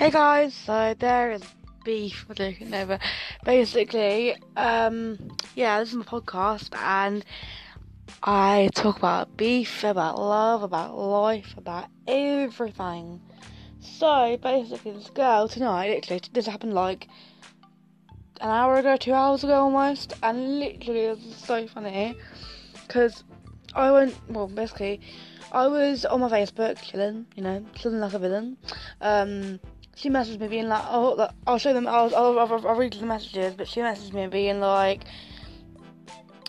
Hey guys, so there is beef we're looking over. Basically, um, yeah, this is my podcast and I talk about beef, about love, about life, about everything. So basically, this girl tonight, literally, this happened like an hour ago, two hours ago almost, and literally it was so funny because I went, well, basically, I was on my Facebook chilling, you know, chilling like a villain. Um, she messaged me being like, oh, I'll show them, I'll, I'll, I'll, I'll read the messages, but she messaged me being like,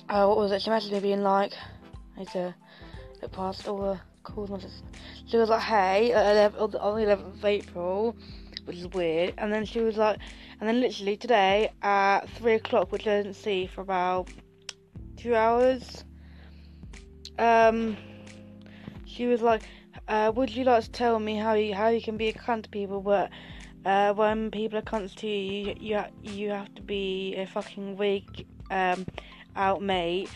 oh, what was it? She messaged me being like, I need to look past all the calls messages. She was like, hey, on the 11th of April, which is weird, and then she was like, and then literally today at 3 o'clock, which I didn't see for about two hours, um, she was like, uh, would you like to tell me how you how you can be a cunt to people, but uh, when people are cunts to you, you you have to be a fucking weak um, out mate.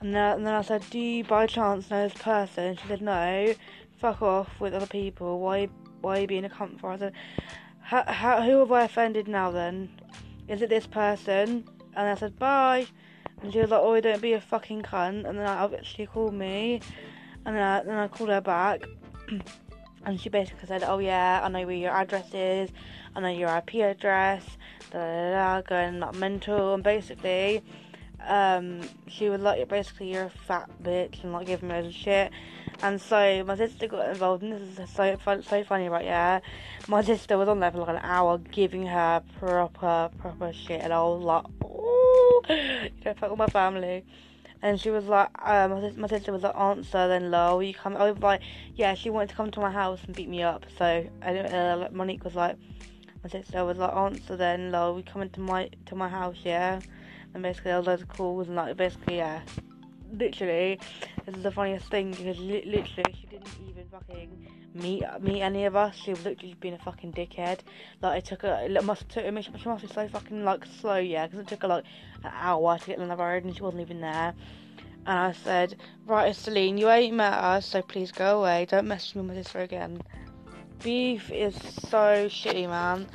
And then, and then I said, do you by chance know this person? She said, no. Fuck off with other people. Why why are you being a cunt for? I said, how, who have I offended now then? Is it this person? And I said, bye. And she was like, oh, don't be a fucking cunt. And then I, she called me. And then I, then I called her back. and she basically said, "Oh yeah, I know where your address is. I know your IP address." Da da da, going not mental, and basically, um, she was like, "Basically, you're a fat bitch," and like giving me of shit. And so my sister got involved, and this is so fun, so funny, right? Yeah, my sister was on there for like an hour giving her proper, proper shit, and I was like, "Oh, you don't fuck with my family." And she was like, uh, my, my sister was like, answer then low. You come. I was like, yeah. She wanted to come to my house and beat me up. So I uh, Monique was like, my sister was like, answer then low. We come into my to my house, yeah. And basically, all those calls and like basically, yeah. Literally, this is the funniest thing because li- literally she didn't even fucking meet meet any of us. She was literally being a fucking dickhead. Like it took her, it must took her, she must be so fucking like slow, yeah, because it took her like an hour to get on the road and she wasn't even there. And I said, right, Celine, you ain't met us, so please go away. Don't message me with this again. Beef is so shitty, man.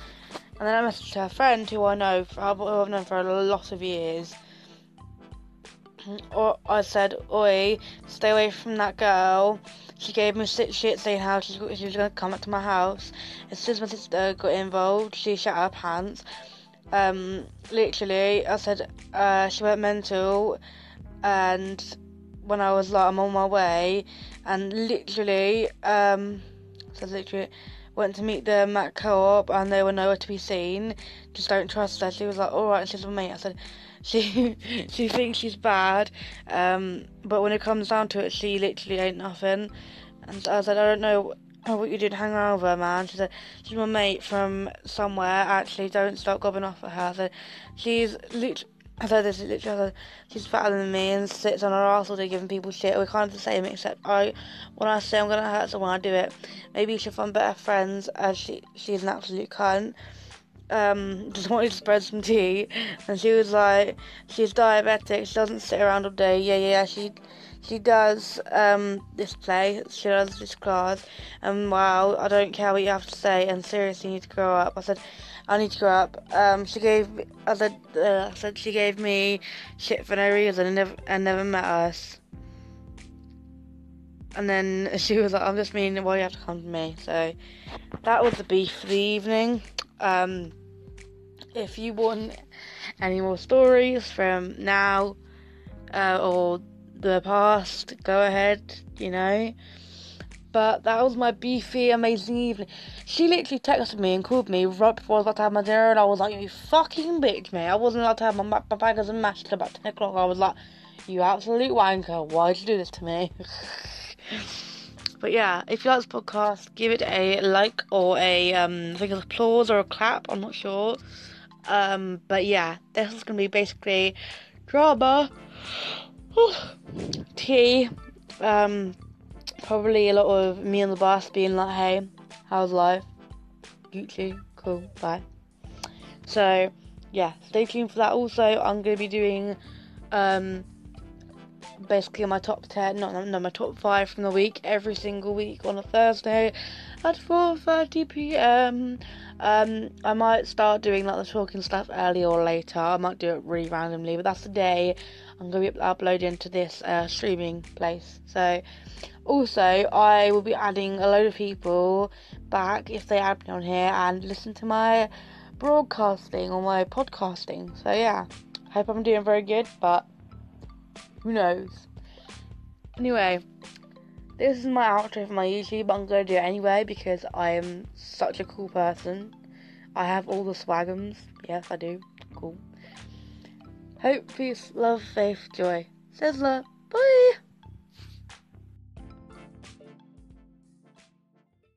And then I messaged her friend who I know, who I've known for a lot of years or I said, "Oi, stay away from that girl." She gave me shit, shit saying how she, she was gonna come up to my house. As soon as my sister got involved, she shut her pants. Um, literally, I said uh, she went mental, and when I was like, I'm on my way, and literally, um, so literally went to meet them at co-op, and they were nowhere to be seen. Just don't trust her. She was like, all right, she's with me. I said she she thinks she's bad, um, but when it comes down to it, she literally ain't nothing. And I said, I don't know what you did hang over, man. She said, she's my mate from somewhere. Actually, don't stop gobbing off at her. I said, she's literally. I said this is literally she's fatter than me and sits on her ass all day giving people shit. We're kind of the same except I when I say I'm gonna hurt someone I do it. Maybe she'll find better friends as she she's an absolute cunt um, just wanted to spread some tea, and she was like, she's diabetic. She doesn't sit around all day. Yeah, yeah, she she does um, this play. She does this class. And wow, I don't care what you have to say. And seriously, you need to grow up. I said, I need to grow up. Um, she gave, I said, uh, I said she gave me shit for no reason and never and never met us. And then she was like, I'm just meaning why you have to come to me. So that was the beef for the evening. Um, if you want any more stories from now uh, or the past, go ahead, you know. But that was my beefy, amazing evening. She literally texted me and called me right before I was about to have my dinner, and I was like, "You fucking bitch, mate! I wasn't allowed to have my, my burgers and mash till about ten o'clock." I was like, "You absolute wanker! Why'd you do this to me?" But yeah, if you like this podcast, give it a like or a um, I think it's applause or a clap. I'm not sure. Um, but yeah, this is gonna be basically drama, tea, um, probably a lot of me on the bus being like, "Hey, how's life? Gucci, cool, bye." So yeah, stay tuned for that. Also, I'm gonna be doing um basically my top 10, no, no, my top 5 from the week every single week on a Thursday at 4.30pm. Um, I might start doing like the talking stuff earlier or later. I might do it really randomly, but that's the day I'm going to be uploading to this uh, streaming place. So, also, I will be adding a load of people back if they add me on here and listen to my broadcasting or my podcasting. So, yeah, I hope I'm doing very good, but who knows? Anyway, this is my outro for my YouTube, but I'm going to do it anyway because I am such a cool person. I have all the swagums. Yes, I do. Cool. Hope, peace, love, faith, joy. Sizzler. Bye!